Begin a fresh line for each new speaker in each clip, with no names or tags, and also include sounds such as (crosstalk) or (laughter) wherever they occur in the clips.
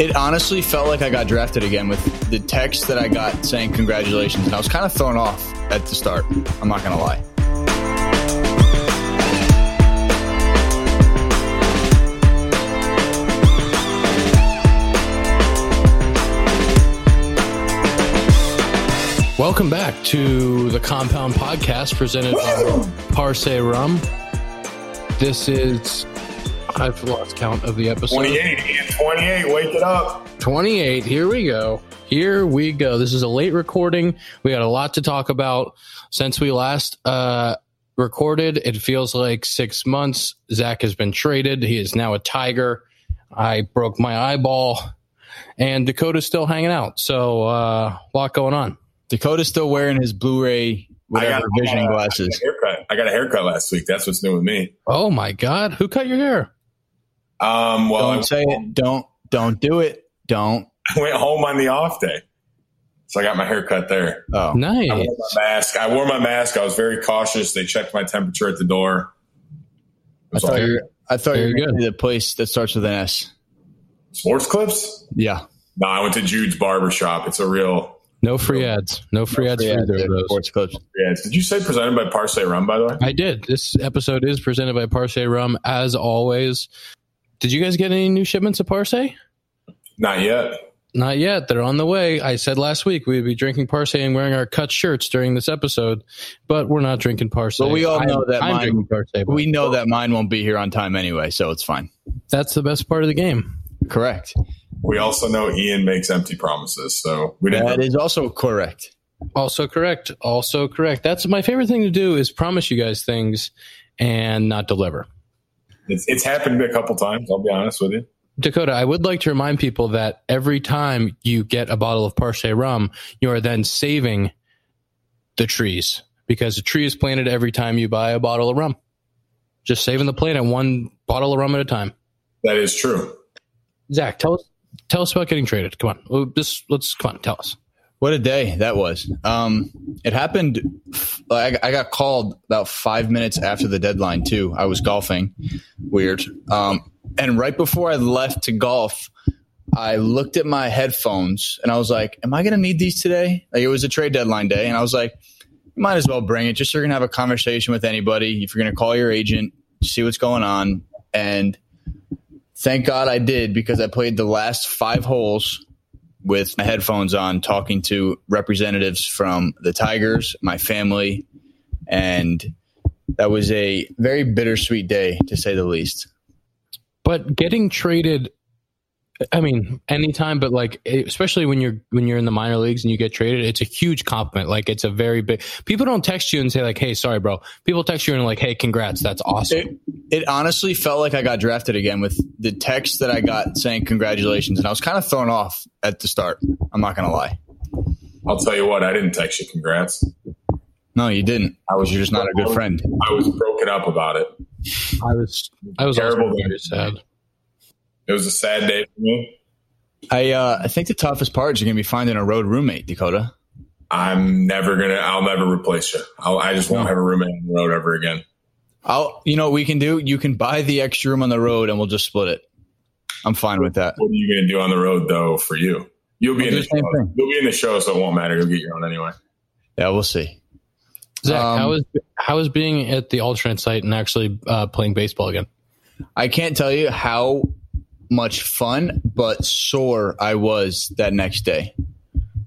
It honestly felt like I got drafted again with the text that I got saying congratulations, and I was kind of thrown off at the start. I'm not going to lie.
Welcome back to the Compound Podcast presented by Parce Rum. This is, I've lost count of the episode.
28, Ian, 28, wake it up.
28. Here we go. Here we go. This is a late recording. We got a lot to talk about since we last uh, recorded. It feels like six months. Zach has been traded. He is now a Tiger. I broke my eyeball, and Dakota's still hanging out. So, uh, a lot going on.
Dakota's still wearing his Blu-ray whatever
I
vision
I got
glasses.
a haircut. I got a haircut last week. That's what's new with me.
Oh my God. Who cut your hair?
Um, well,
Don't say it. Don't don't do it. Don't. (laughs)
I went home on the off day. So I got my hair cut there.
Oh,
nice.
I wore my mask. I wore my mask. I was very cautious. They checked my temperature at the door.
I
was all
thought you're, I thought you
Very
were going
good.
to the place that starts with an S.
sports clips?
Yeah.
No, I went to Jude's barber shop. It's a real.
No free ads. No free ads for either of those.
Sports clips.
Yeah. Did you say presented by Parce Rum, by the way?
I did. This episode is presented by Parce Rum, as always. Did you guys get any new shipments of Parce?
Not yet.
Not yet. They're on the way. I said last week we'd be drinking Parce and wearing our cut shirts during this episode, but we're not drinking Parce.
But we all
I'm-
know that
I'm
mine-
Parce.
We know that mine won't be here on time anyway, so it's fine.
that's the best part of the game.
Correct.
We also know Ian makes empty promises. So we didn't.
That is also correct.
Also correct. Also correct. That's my favorite thing to do is promise you guys things and not deliver.
It's, it's happened a couple times. I'll be honest with you.
Dakota, I would like to remind people that every time you get a bottle of Parce rum, you are then saving the trees because a tree is planted every time you buy a bottle of rum. Just saving the planet one bottle of rum at a time.
That is true.
Zach, tell us tell us about getting traded. Come on. This let's come on, tell us.
What a day that was. Um, it happened. I, I got called about five minutes after the deadline too. I was golfing. Weird. Um, and right before I left to golf, I looked at my headphones and I was like, "Am I going to need these today?" Like it was a trade deadline day, and I was like, "You might as well bring it. Just so you're going to have a conversation with anybody. If you're going to call your agent, see what's going on." And thank God I did because I played the last five holes with my headphones on talking to representatives from the Tigers, my family, and that was a very bittersweet day to say the least.
But getting traded I mean, anytime, but like, especially when you're when you're in the minor leagues and you get traded, it's a huge compliment. Like, it's a very big. People don't text you and say like, "Hey, sorry, bro." People text you and like, "Hey, congrats, that's awesome."
It, it honestly felt like I got drafted again with the text that I got saying congratulations, and I was kind of thrown off at the start. I'm not gonna lie.
I'll tell you what, I didn't text you congrats.
No, you didn't.
I was
You're just not a good friend.
I was broken up about it.
I was I was also
Terrible
very
day.
sad.
It was a sad day for me.
I uh, I think the toughest part is you're gonna be finding a road roommate, Dakota.
I'm never gonna. I'll never replace you. I'll, I just won't
No.
have a roommate on the road ever again.
I'll you know what we can do? You can buy the extra room on the road and we'll just split it. I'm fine with that.
What are you gonna do on the road though? For you, you'll be
I'll
in the
the same
show.
thing.
You'll be in the show, so it won't matter. You'll get your own anyway.
Yeah, we'll see.
Zach,
Um,
how is how is being at the alternate site and actually uh, playing baseball again?
I can't tell you how much fun, but sore I was that next day.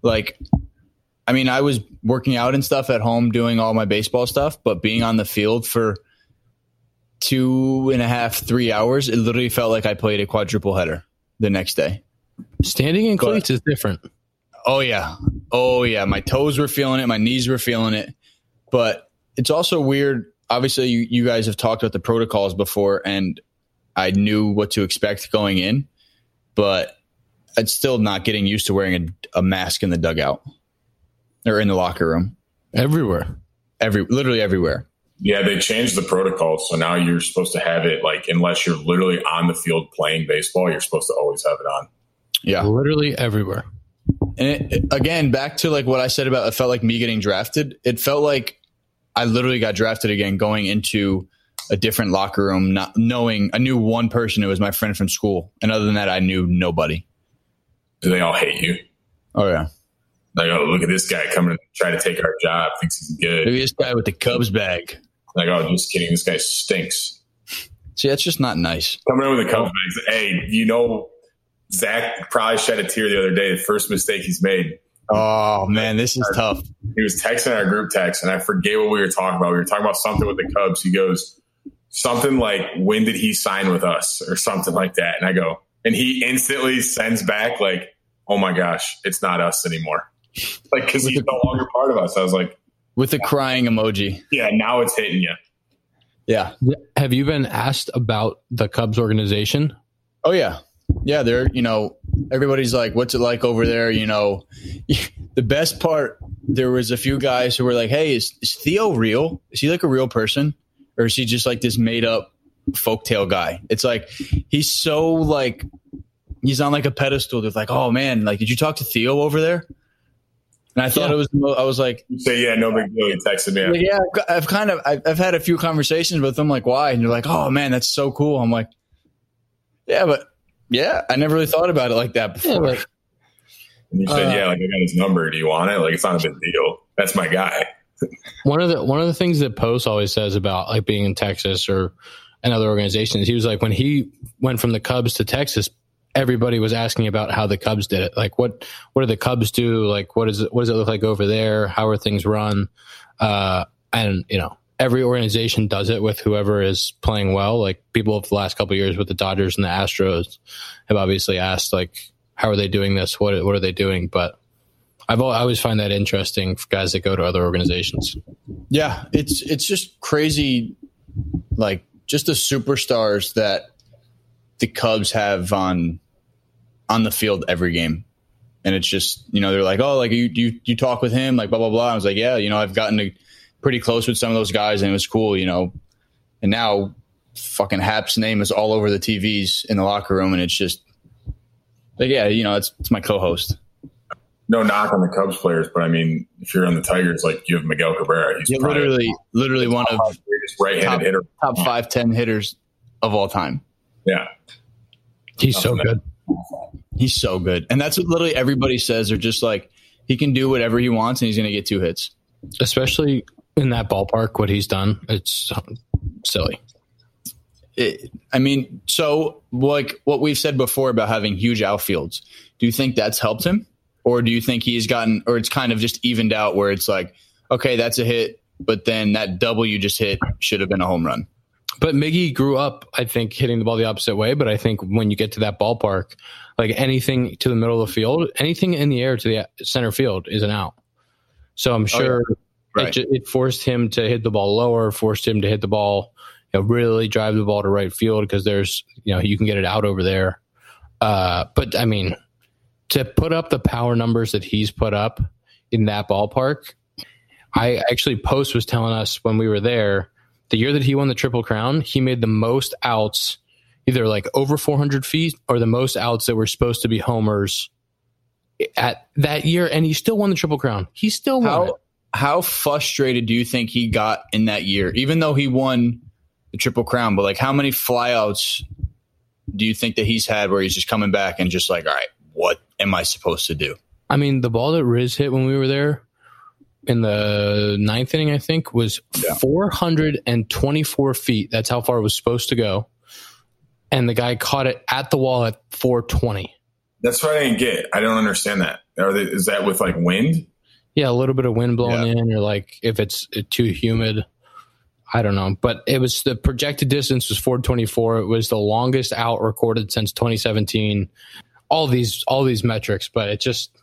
Like, I mean, I was working out and stuff at home, doing all my baseball stuff, but being on the field for two and a half, three hours, it literally felt like I played a quadruple header the next day.
Standing in cleats is different.
Oh yeah. Oh yeah. My toes were feeling it. My knees were feeling it. But it's also weird. Obviously, you, you guys have talked about the protocols before, and I knew what to expect going in, but I'm still not getting used to wearing a, a mask in the dugout or in the locker room.
Everywhere.
Every literally everywhere.
Yeah, they changed the protocol, so now you're supposed to have it like unless you're literally on the field playing baseball, you're supposed to always have it on.
Yeah.
Literally everywhere.
And it, it- again, back to like what I said about it felt like me getting drafted. It felt like I literally got drafted again going into a different locker room, not knowing I knew one person who was my friend from school. And other than that, I knew nobody.
Do they all hate you?
Oh yeah.
Like, oh, look at this guy coming to try to take our job. Thinks he's good.
Maybe this guy with the Cubs bag.
Like, oh, just kidding. This guy stinks.
See, that's just not nice.
Coming in with the Cubs bags. Hey, you know, Zach probably shed a tear the other day. The first mistake he's made.
Oh man, this is tough.
He was texting our group text, and I forget what we were talking about. We were talking about something with the Cubs. He goes something like, "When did he sign with us?" or something like that. And I go, and he instantly sends back like, "Oh my gosh, it's not us anymore." Like because he's no longer part of us. I was like,
with the crying emoji.
Yeah, now it's hitting you.
Yeah.
Have you been asked about the Cubs organization?
Oh yeah. Yeah, they're, you know, everybody's like, what's it like over there? You know, (laughs) the best part, there was a few guys who were like, hey, is, is Theo real? Is he like a real person? Or is he just like this made up folktale guy? It's like, he's so like, he's on like a pedestal. They're like, oh man, like, did you talk to Theo over there? And I thought yeah. it was, I was like,
you say, yeah, no big deal. He texted me.
Like, yeah, I've kind of, I've, I've had a few conversations with them. Like, why? And you're like, oh man, that's so cool. I'm like, yeah, but yeah, I never really thought about it like that before. Yeah,
and you said, uh, "Yeah, like I got his number. Do you want it? Like it's not a big deal. That's my guy."
One of the one of the things that Post always says about like being in Texas or and other organizations, he was like when he went from the Cubs to Texas, everybody was asking about how the Cubs did it. Like what what do the Cubs do? Like what is? What does it look like over there? How are things run? Uh, and you know, every organization does it with whoever is playing well. Like people of the last couple years with the Dodgers and the Astros have obviously asked like, how are they doing this? What what are they doing? But I've always find that interesting for guys that go to other organizations.
Yeah, it's it's just crazy, like just the superstars that the Cubs have on on the field every game. And it's just, you know, they're like, oh, like you, you, you talk with him, like blah, blah, blah. I was like, yeah, you know, I've gotten to pretty close with some of those guys, and it was cool, you know. And now, fucking Happ's name is all over the TVs in the locker room, and it's just, like, yeah, you know, it's it's my co-host.
No knock on the Cubs players, but I mean, if you're on the Tigers, like you have Miguel Cabrera, he's
yeah, literally, literally one of
right-handed top, hitter,
top five, ten hitters of all time.
Yeah,
he's so good.
He's so good, and that's what literally everybody says. They're just like he can do whatever he wants, and he's going to get two hits.
Especially in that ballpark, what he's done, it's silly.
It, I mean, so like what we've said before about having huge outfields, do you think that's helped him? Or do you think he's gotten, or it's kind of just evened out where it's like, okay, that's a hit, but then that double you just hit should have been a home run?
But Miggy grew up, I think, hitting the ball the opposite way. But I think when you get to that ballpark, like anything to the middle of the field, anything in the air to the center field is an out. So I'm sure oh, yeah. Right. It, it, forced him to hit the ball lower, forced him to hit the ball, you know, really drive the ball to right field because there's, you know, you can get it out over there. Uh, but I mean, to put up the power numbers that he's put up in that ballpark, I actually Post was telling us when we were there the year that he won the Triple Crown, he made the most outs, either like over 400 feet or the most outs that were supposed to be homers at that year, and he still won the Triple Crown. He still won.
How,
it
how frustrated do you think he got in that year, even though he won the Triple Crown? But like, how many flyouts do you think that he's had where he's just coming back and just like, all right, what am I supposed to do?
I mean, the ball that Riz hit when we were there in the ninth inning, I think, was yeah. 424 feet. That's how far it was supposed to go. And the guy caught it at the wall at 420.
That's what I didn't get. I don't understand that. Are they, is that with like wind?
Yeah, a little bit of wind blowing yeah. in, or like if it's too humid. I don't know, but it was the projected distance was 424. It was the longest out recorded since 2017. All these all these metrics, but it just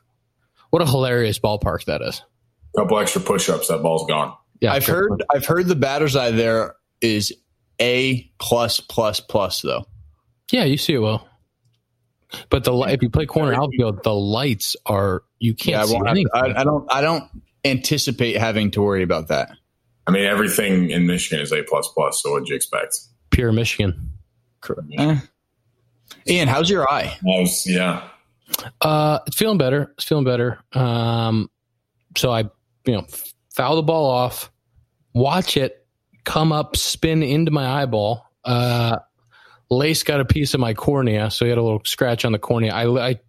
what a hilarious ballpark that is.
A couple extra push-ups, that ball's gone.
Yeah, I've heard I've heard the batter's eye there is a plus plus plus though.
Yeah, you see it well. But the if you play corner outfield, the lights are you can't yeah, see anything.
I, I, don't. I don't anticipate having to worry about that.
I mean, everything in Michigan is a plus plus. So what'd you expect?
Pure Michigan.
Correct. Eh. Ian, how's your eye?
Was, yeah.
Uh, it's feeling better. It's feeling better. Um, so I, you know, foul the ball off, watch it come up, spin into my eyeball. Uh, Lace got a piece of my cornea, so he had a little scratch on the cornea. I, I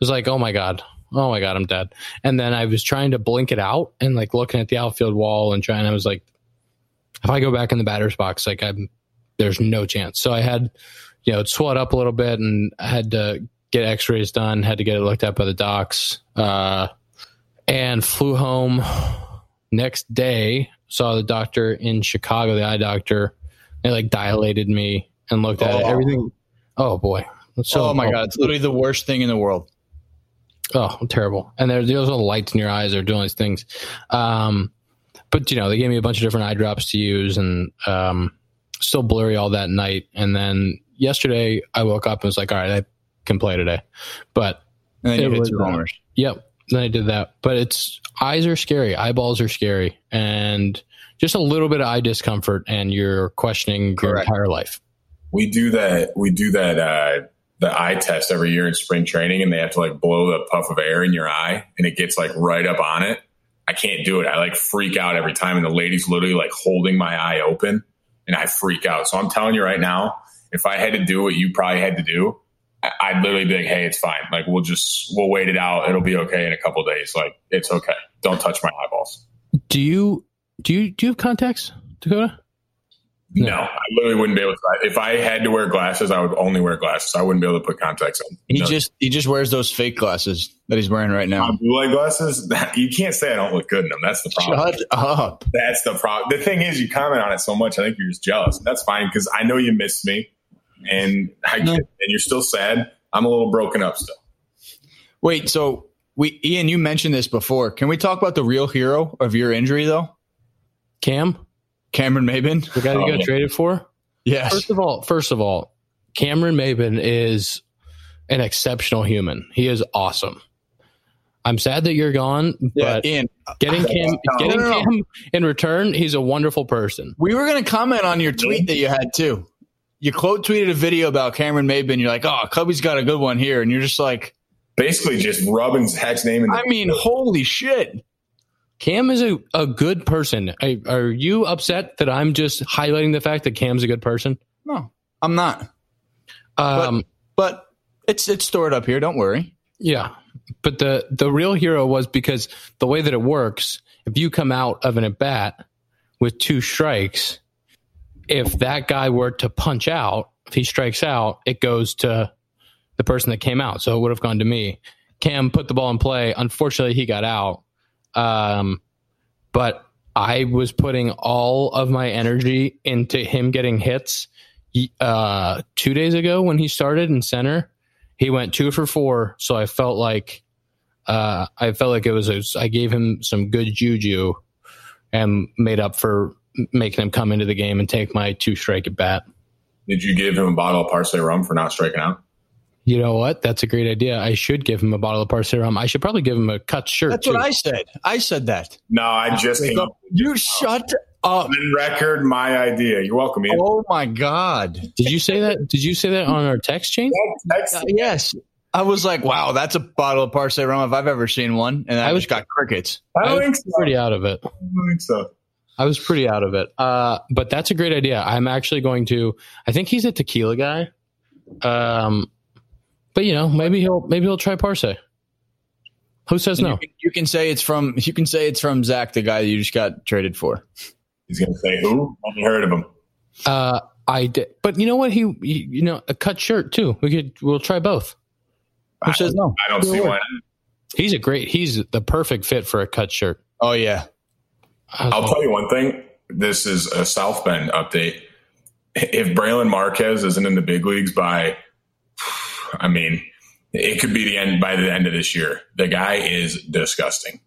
was like, oh my god, oh my god, I'm dead. And then I was trying to blink it out and like looking at the outfield wall and trying. I was like, if I go back in the batter's box, like I'm, there's no chance. So I had, you know, it swelled up a little bit and I had to get X-rays done. Had to get it looked at by the docs. Uh, and flew home next day. Saw the doctor in Chicago, the eye doctor. They like dilated me and looked at it.
Oh.
Everything. Oh boy. So
oh my god, it's literally the worst thing in the world.
Oh, terrible. And there's those little lights in your eyes are doing these things. Um, but you know, they gave me a bunch of different eye drops to use and um, still blurry all that night. And then yesterday I woke up and was like, all right, I can play today. But
And then you
It
hit
was,
two homers.
Yep. Then I did that. But it's eyes are scary, eyeballs are scary, and just a little bit of eye discomfort, and you're questioning your entire life.
We do that. We do that. Uh, the eye test every year in spring training, and they have to like blow the puff of air in your eye, and it gets like right up on it. I can't do it. I like freak out every time, and the lady's literally like holding my eye open, and I freak out. So I'm telling you right now, if I had to do what you probably had to do, I'd literally be like, "Hey, it's fine. Like we'll just we'll wait it out. It'll be okay in a couple days. Like it's okay. Don't touch my eyeballs."
Do you do you do you have contacts, Dakota?
No, I literally wouldn't be able to. If I had to wear glasses, I would only wear glasses. I wouldn't be able to put contacts on.
He
No.
just he just wears those fake glasses that he's wearing right
My
now.
blue light glasses, you can't say I don't look good in them. That's the problem.
Shut up.
That's the problem. The thing is, you comment on it so much, I think you're just jealous. That's fine because I know you miss me, and I
No.
and you're still sad. I'm a little broken up still.
Wait, so we Ian, you mentioned this before. Can we talk about the real hero of your injury though?
Cam,
Cameron Maybin?
the guy you
Oh,
got
yeah.
traded for.
Yes.
First of all, first of all, Cameron Maybin is an exceptional human. He is awesome. I'm sad that you're gone,
Yeah,
but
Ian,
getting Cam, getting
no, no.
Cam in return, he's a wonderful person.
we were going to comment on your tweet that you had too. You quote tweeted a video about Cameron Maybin. You're like, oh, Cubby's got a good one here. And you're just like,
Basically, just rubbing Zach's name in. The,
I mean, holy shit.
Cam is a, a good person. Are- Are you upset that I'm just highlighting the fact that Cam's a good person?
No, I'm not.
Um,
But it's it's stored up here. Don't worry.
yeah, but the the real hero was because the way that it works, if you come out of an at bat with two strikes, if that guy were to punch out, if he strikes out, it goes to the person that came out. So it would have gone to me. Cam put the ball in play. Unfortunately, he got out. Um, but I was putting all of my energy into him getting hits. Uh, two days ago when he started in center, he went two for four. So I felt like, uh, I felt like it was, a, I gave him some good juju and made up for making him come into the game and take my two strike at bat.
did you give him a bottle of Parce rum for not striking out?
You know what? That's a great idea. I should give him a bottle of Parce rum. I should probably give him a cut shirt.
That's
too.
what I said. I said that.
No, I just came up
You shut up.
on record. My idea. You're welcome. Ian.
Oh my god.
Did you say that? Did you say that on our text chain?
Text-
Uh, yes. I was like, wow, that's a bottle of Parce rum if I've ever seen one. And I,
I was-
just got crickets.
I
I
don't
was
think so.
pretty out of it.
I don't think so.
I was pretty out of it. Uh, but that's a great idea. I'm actually going to. I think he's a tequila guy. Um, but you know, maybe he'll maybe he'll try Parce. Who says
And
no?
You, can, you can say it's from you can say it's from Zach, the guy you just got traded for.
He's going to say who? I haven't heard of him.
Uh, I did, but you know what? He, he, you know, a cut shirt too. We could, we'll try both.
Who says no?
I don't see why.
He's a great. He's the perfect fit for a cut shirt.
Oh yeah.
I was
I'll
like,
tell you one thing. This is a South Bend update. If Brailyn Marquez isn't in the big leagues by, I mean, it could be the end by the end of this year. The guy is disgusting.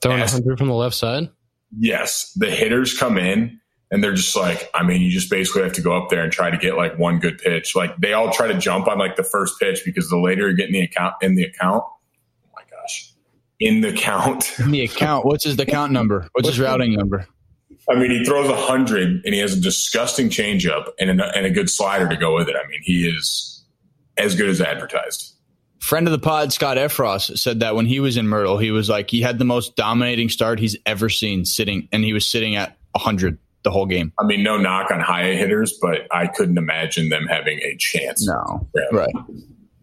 throwing a hundred from the left side.
Yes, the hitters come in and they're just like, I mean, you just basically have to go up there and try to get like one good pitch. Like they all try to jump on like the first pitch because the later you get in the account in the account, oh my gosh, in the count.
In the account. What's his account number? What's his routing number?
I mean, he throws a hundred and he has a disgusting changeup and and a good slider to go with it. I mean, he is as good as advertised.
Friend of the pod, Scott Effross, said that when he was in Myrtle, he was like he had the most dominating start he's ever seen sitting, and he was sitting at hundred the whole game.
I mean, no knock on high hitters, but I couldn't imagine them having a chance.
No.
Yeah.
Right.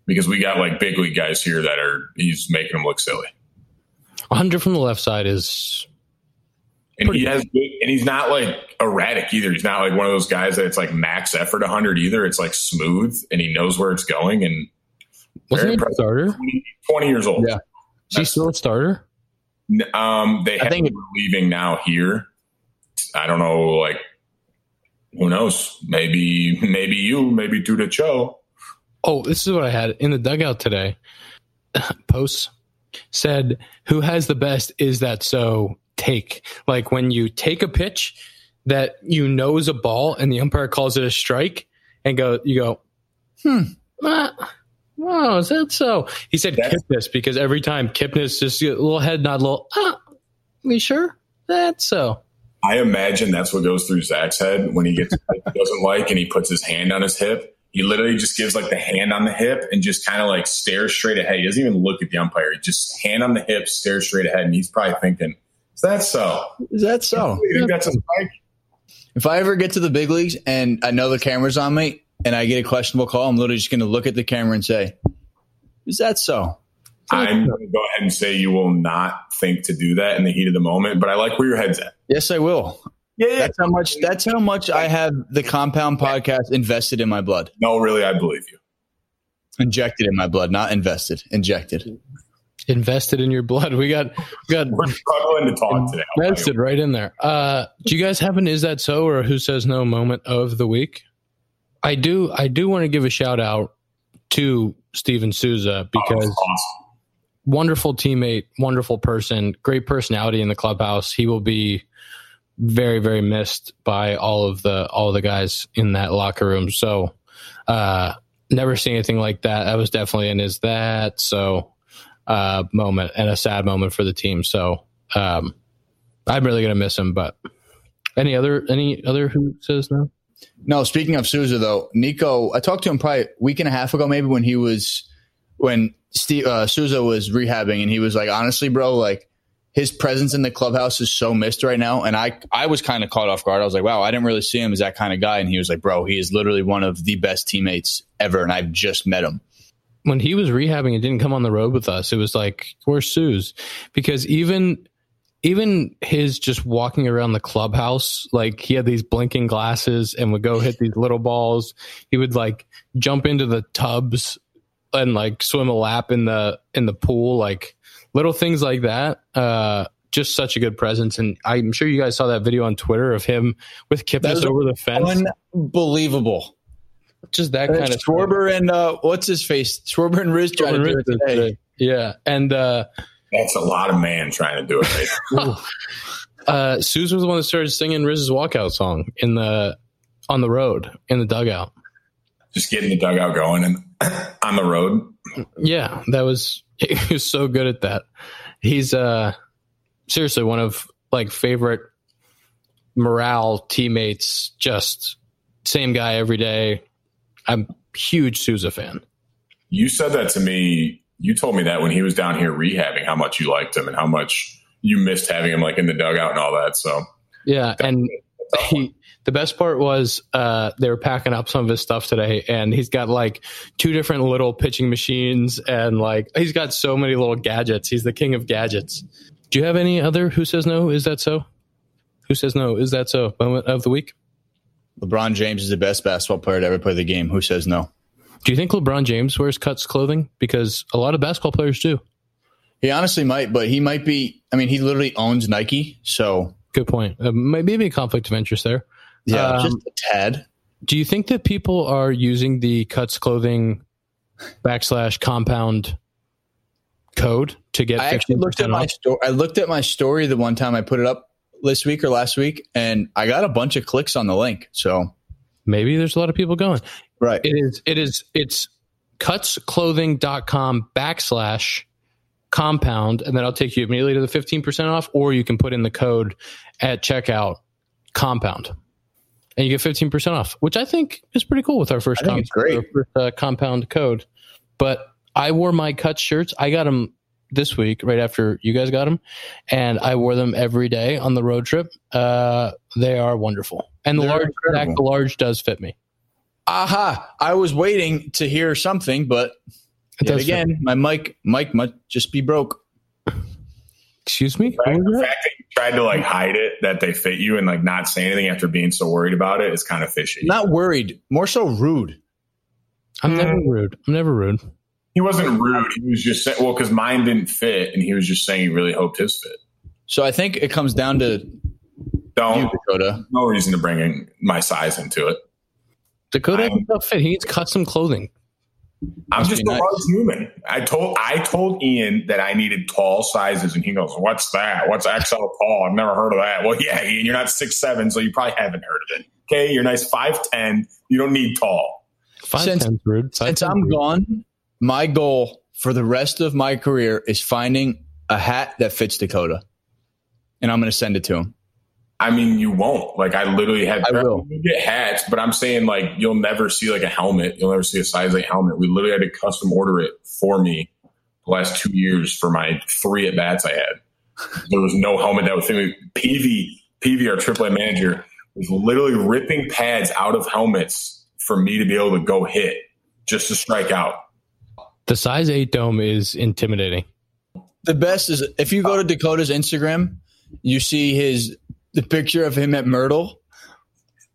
because we got like big league guys here that are he's making them look silly.
100 from the left side is
And he has good, and he's not like erratic either. He's not like one of those guys that it's like max effort 100 either. It's like smooth and he knows where it's going and
wasn't he a starter?
20, 20 years old.
Yeah.
Is he still a starter?
Um, they
I
have
think
leaving now here. I don't know, like who knows? Maybe maybe you, maybe to the show.
Oh, this is what I had in the dugout today. (laughs) Posts said, "Who has the best? Is that so?" Take like when you take a pitch that you know is a ball and the umpire calls it a strike, and go you go, hmm, ah, wow, is that so? He said
That's-
Kipnis because every time Kipnis just a little head nod, little ah, we sure that's so.
I imagine that's what goes through Zach's head when he gets (laughs) he doesn't like and he puts his hand on his hip. He literally just gives like the hand on the hip and just kind of like stares straight ahead. He doesn't even look at the umpire. He just hand on the hip, stares straight ahead, and he's probably thinking, "Is that so?
Is that so?
You think that's a strike?"
If I ever get to the big leagues and I know the camera's on me and I get a questionable call, I'm literally just going to look at the camera and say, "Is that so?"
I'm going to go ahead and say you will not think to do that in the heat of the moment, but I like where your head's at.
Yes, I will.
Yeah, Yeah,
That's how much. That's how much I have the Compound Podcast invested in my blood,
No, really, I believe you.
injected in my blood, not invested, injected.
Invested in your blood. We got we got
We're struggling to talk today. I'll tell you
invested right in there. Uh, do you guys have an "Is that so?" or "Who says no?" moment of the week? I do. I do want to give a shout out to Steven Souza
what.
because
Awesome.
wonderful teammate, wonderful person, great personality in the clubhouse. He will be very, very missed by all of the all the guys in that locker room. So, uh, never seen anything like that. That was definitely an is that so uh, moment and a sad moment for the team. So, um, I'm really gonna miss him. But any other any other who says no?
No, speaking of Souza though, Nico, I talked to him probably a week and a half ago, maybe when he was when Steve uh, Souza was rehabbing, and he was like, honestly, bro, like his presence in the clubhouse is so missed right now, and I I was kind of caught off guard. I was like, wow, I didn't really see him as that kind of guy, and he was like, bro, he is literally one of the best teammates ever, and I've just met him.
When he was rehabbing and didn't come on the road with us, it was like, where's Sue's? Because even even his just walking around the clubhouse, like he had these blinking glasses and would go hit these little balls. He would like jump into the tubs and like swim a lap in the in the pool, like little things like that. Uh just such a good presence. And I'm sure you guys saw that video on Twitter of him with Kipnis over the fence.
Unbelievable.
Just that kind of
Schwarber and uh, what's his face? Schwarber and Riz tried to do it today.
Yeah. And uh
That's a lot of man trying to do it. (laughs) Right?
uh, Suze was the one that started singing Riz's walkout song in the on the road in the dugout.
Just getting the dugout going and (coughs) on the road.
Yeah, that was (laughs) he was so good at that. He's uh seriously one of like favorite morale teammates. Just same guy every day. I'm huge Souza fan.
You said that to me. You told me that when he was down here rehabbing, how much you liked him and how much you missed having him like in the dugout and all that. So
Yeah, and he the best part was uh, they were packing up some of his stuff today, and he's got like two different little pitching machines, and like he's got so many little gadgets. He's the king of gadgets. Do you have any other? Who says no? Is that so? Who says no? Is that so? Moment of the week.
LeBron James is the best basketball player to ever play the game. Who says no?
Do you think LeBron James wears cuts clothing? Because a lot of basketball players do.
He honestly might, but he might be. I mean, he literally owns Nike, so
Good point. Uh, maybe a conflict of interest there.
yeah,
Um,
just a tad.
Do you think that people are using the cuts clothing backslash compound code to get?
I actually looked at
15%
my story. I looked at my story the one time I put it up this week or last week, and I got a bunch of clicks on the link. So
Maybe there's a lot of people going.
right,
It is. It is. It's cutsclothing.com backslash compound, and then I'll take you immediately to the fifteen percent off, or you can put in the code at checkout compound, and you get fifteen percent off, which I think is pretty cool with our first,
it's great.
our first, uh, compound code. But I wore my cut shirts. I got them this week, right after you guys got them, and I wore them every day on the road trip. Uh, they are wonderful, and the
They're
large,
incredible.
the large does fit me.
aha! I was waiting to hear something, but
It fit.
again, my mic mic must just be broke.
Excuse me.
The fact, the fact that you tried to like hide it, that they fit you, and like not say anything after being so worried about it is kind of fishy.
Not worried, more so rude.
I'm never rude. I'm never rude.
He wasn't rude. He was just saying, well, because mine didn't fit, and he was just saying he really hoped his fit.
So I think it comes down to
Don't.
you, Dakota.
No reason to bring in my size into it.
Dakota has
I'm-
a fit. He needs custom clothing.
I'm
Must
just a
nice.
large human. I told I told Ian that I needed tall sizes, and he goes, "What's that? What's XL tall? I've never heard of that." Well, yeah, Ian, you're not six seven, so you probably haven't heard of it. Okay, you're nice five ten. You don't need tall.
Five
Since-
ten's rude. Five
Since
ten's
I'm
rude.
gone, my goal for the rest of my career is finding a hat that fits Dakota, and I'm going to send it to him.
I mean, you won't. Like, I literally had
I will.
get hats, but I'm saying like you'll never see like a helmet. You'll never see a size eight helmet. We literally had to custom order it for me the last two years for my three at bats I had. There was no helmet that would fit me. PV, PV, our AAA manager, was literally ripping pads out of helmets for me to be able to go hit just to strike out.
The size eight dome is intimidating.
The best is if you go to Dakota's Instagram, you see his the picture of him at Myrtle.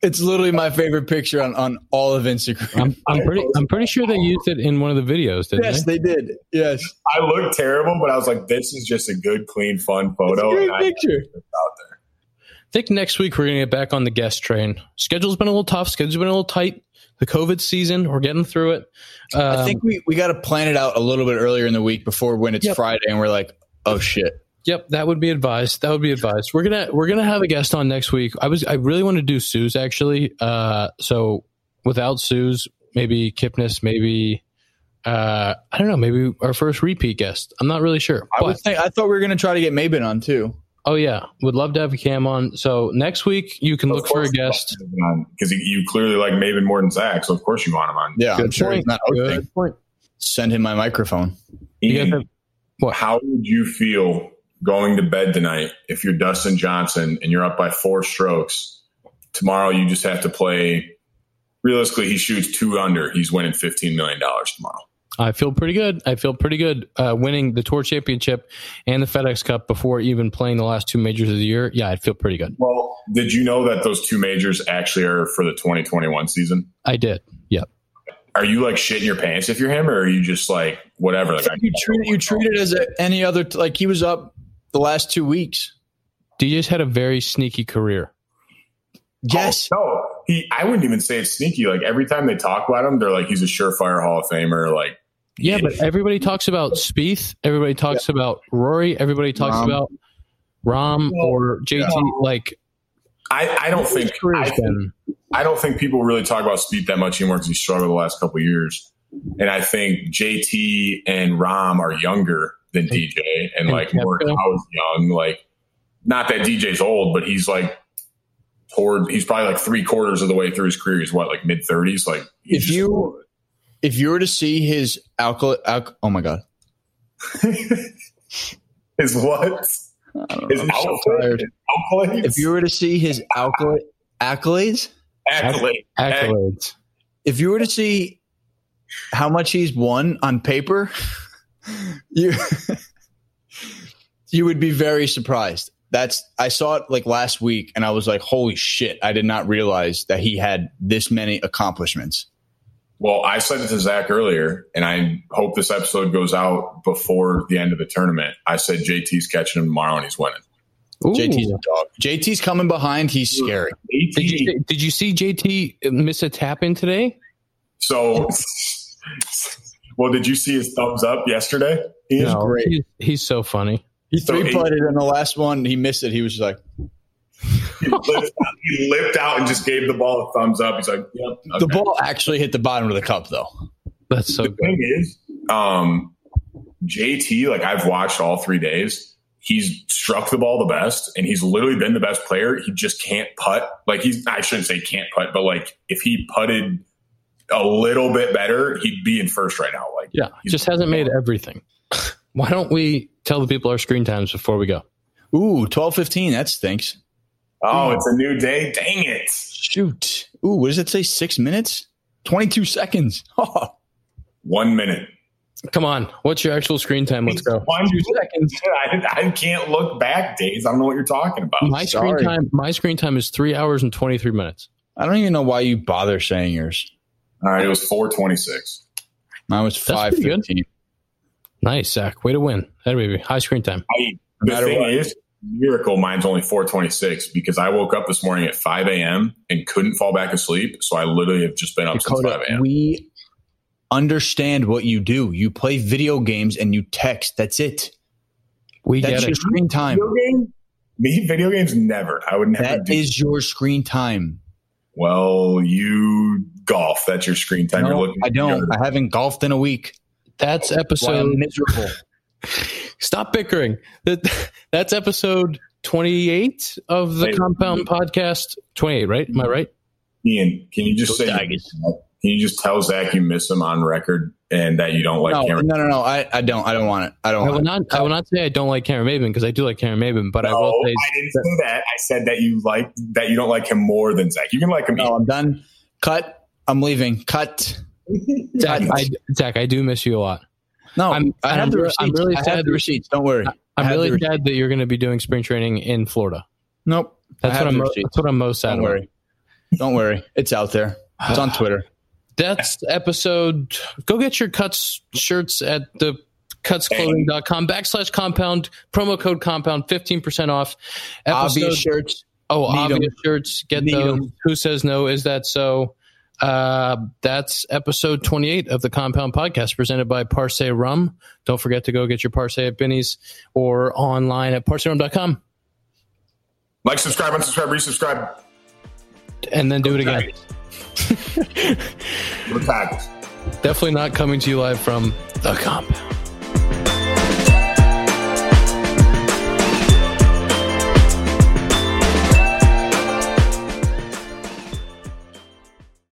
It's literally my favorite picture on, on all of Instagram.
I'm, I'm pretty. I'm pretty sure they used it in one of the videos. Didn't
yes,
they?
they did. Yes,
I looked terrible, but I was like, this is just a good, clean, fun
it's a
photo.
great
and I-
picture.
out there.
I think next week we're gonna get back on the guest train. Schedule's been a little tough. Schedule's been a little tight. The COVID season, we're getting through it. Um,
I think we, we got to plan it out a little bit earlier in the week before when it's
Yep.
Friday and we're like, oh shit.
Yep, that would be advised. That would be advised. We're gonna we're gonna have a guest on next week. I was I really want to do Sue's actually. Uh, so without Sue's, maybe Kipnis, maybe uh, I don't know, maybe our first repeat guest. I'm not really sure.
I
But-
would think I thought we were gonna try to get Maybin on too.
Oh yeah, would love to have a cam on. So next week you can look for a guest.
because you clearly like Maybin more than Zach, so of course you want him on.
Yeah, I'm
Good
sure
point.
he's not.
Good point.
Send him my microphone.
Ian,
have- what?
how would you feel going to bed tonight if you're Dustin Johnson and you're up by four strokes? Tomorrow you just have to play. Realistically, he shoots two under. He's winning fifteen million dollars tomorrow.
I feel pretty good. I feel pretty good uh, winning the Tour Championship and the FedEx Cup before even playing the last two majors of the year. Yeah, I'd feel pretty good.
Well, did you know that those two majors actually are for the 2021 season?
I did. Yep.
Are you like shitting your pants if you're him, or are you just like whatever? Like,
You treat it, you treat it as a, any other like he was up the last two weeks.
DJ's had a very sneaky career.
Yes,
Oh, no, he. I wouldn't even say it's sneaky. Like every time they talk about him, they're like he's a surefire Hall of Famer. Like
Yeah, but everybody talks about Spieth. Everybody talks about Rory. Everybody talks
Rahm.
about Rahm or JT. Like
I, I don't think I, think I don't think people really talk about Spieth that much anymore because he struggled the last couple of years. And I think JT and Rahm are younger than DJ, and
and
like Morikawa
Koepka.
is young. Like, not that DJ's old, but he's like toward. He's probably like three quarters of the way through his career. He's what like mid thirties. Like,
if
just-
you if you were to see his alcohol, alco- oh my god, (laughs)
his what? His
know, so.
His accolades?
If you were to see his accolade, accolades,
accolade,
accolades.
if you were to see how much he's won on paper, (laughs) you (laughs) you would be very surprised. That's I saw it like last week and I was like, holy shit, I did not realize that he had this many accomplishments.
Well, I said it to Zach earlier, and I hope this episode goes out before the end of the tournament. I said JT's catching him tomorrow and he's winning.
Ooh.
JT's a dog. JT's coming behind, he's scary.
Did you did you see JT miss a tap in today?
So, well, did you see his thumbs up yesterday? He is
No,
great.
He's, he's so funny.
He
So
three
he-
putted in the last one he missed it. He was just like
He lipped, he lipped out and just gave the ball a thumbs up. He's like, "Yep."
the ball actually hit the bottom of the cup though.
That's so
the
good.
thing is, um, JT, like I've watched all three days. He's struck the ball the best, and he's literally been the best player. He just can't putt. Like he's, I shouldn't say can't putt, but like if he putted a little bit better, he'd be in first right now. Like
Yeah,
He's-
just hasn't made everything. Why don't we tell the people our screen times before we go?
Ooh, twelve fifteen. That stinks.
Oh, it's a new day. Dang it!
Shoot. Ooh, what does it say? Six minutes? Twenty two seconds. Oh, (laughs)
One minute.
Come on. What's your actual screen time? Let's go.
One seconds. (laughs) I, I can't look back days. I don't know what you're talking about.
My screen time my screen time is three hours and twenty three minutes.
I don't even know why you bother saying yours.
All right, it was 426.
Mine was
That's
five
pretty good.
fifteen.
Nice, Zach. Way to win. That baby. High screen time.
I, the
matter
thing
what.
is, miracle mine's only 426 because I woke up this morning at 5 a.m. and couldn't fall back asleep. So I literally have just been up since 5 a.m.
we understand what you do. You play video games and you text. That's it.
We
That's
get
your
it.
screen time.
Video game? Me, video games, never. I would never
That
do
is your screen time.
Well, you golf. That's your screen time. You're looking
I don't. I haven't golfed in a week.
That's
That's
episode
I'm miserable. (laughs)
Stop bickering. That (laughs) that's episode twenty eight of the
Hey.
Compound Podcast. Twenty eight, right? Am I right?
Ian, can you just
Go
say, can you just tell Zach you miss him on record and that you don't like
no,
Cameron?
no, no, no. I, I don't. I don't want it. I don't
I will
want
not. I will not say I don't like Cameron Maybin because I do like Cameron Maybin, but I will say
I didn't say that. I said that you like that you don't like him more than Zach. You can like him.
it. No, I'm done. Cut. I'm leaving. Cut. (laughs)
Zach, I, Zach, I do miss you a lot.
No,
I'm-
I have
I'm
the
re-
receipts.
I'm really
I
sad
have the receipts. Don't worry.
I'm really sad that you're going to be doing spring training in Florida.
Nope.
That's what I'm. mo- That's what I'm most sad
Don't
about.
worry. Don't worry. It's out there. It's on (sighs) Twitter.
That's episode. Go get your cuts shirts at the cutsclothing.com backslash compound promo code compound 15% off episode
Obvious shirts.
oh
Need 'em.
obvious shirts get
Need
those
'em.
who says no is that so uh that's episode 28 of the compound podcast presented by Parce Rum. Don't forget to go get your Parce at Binny's or online at parcerum.com
Like, subscribe, unsubscribe, resubscribe.
and then do it again. Definitely not coming to you live from the compound.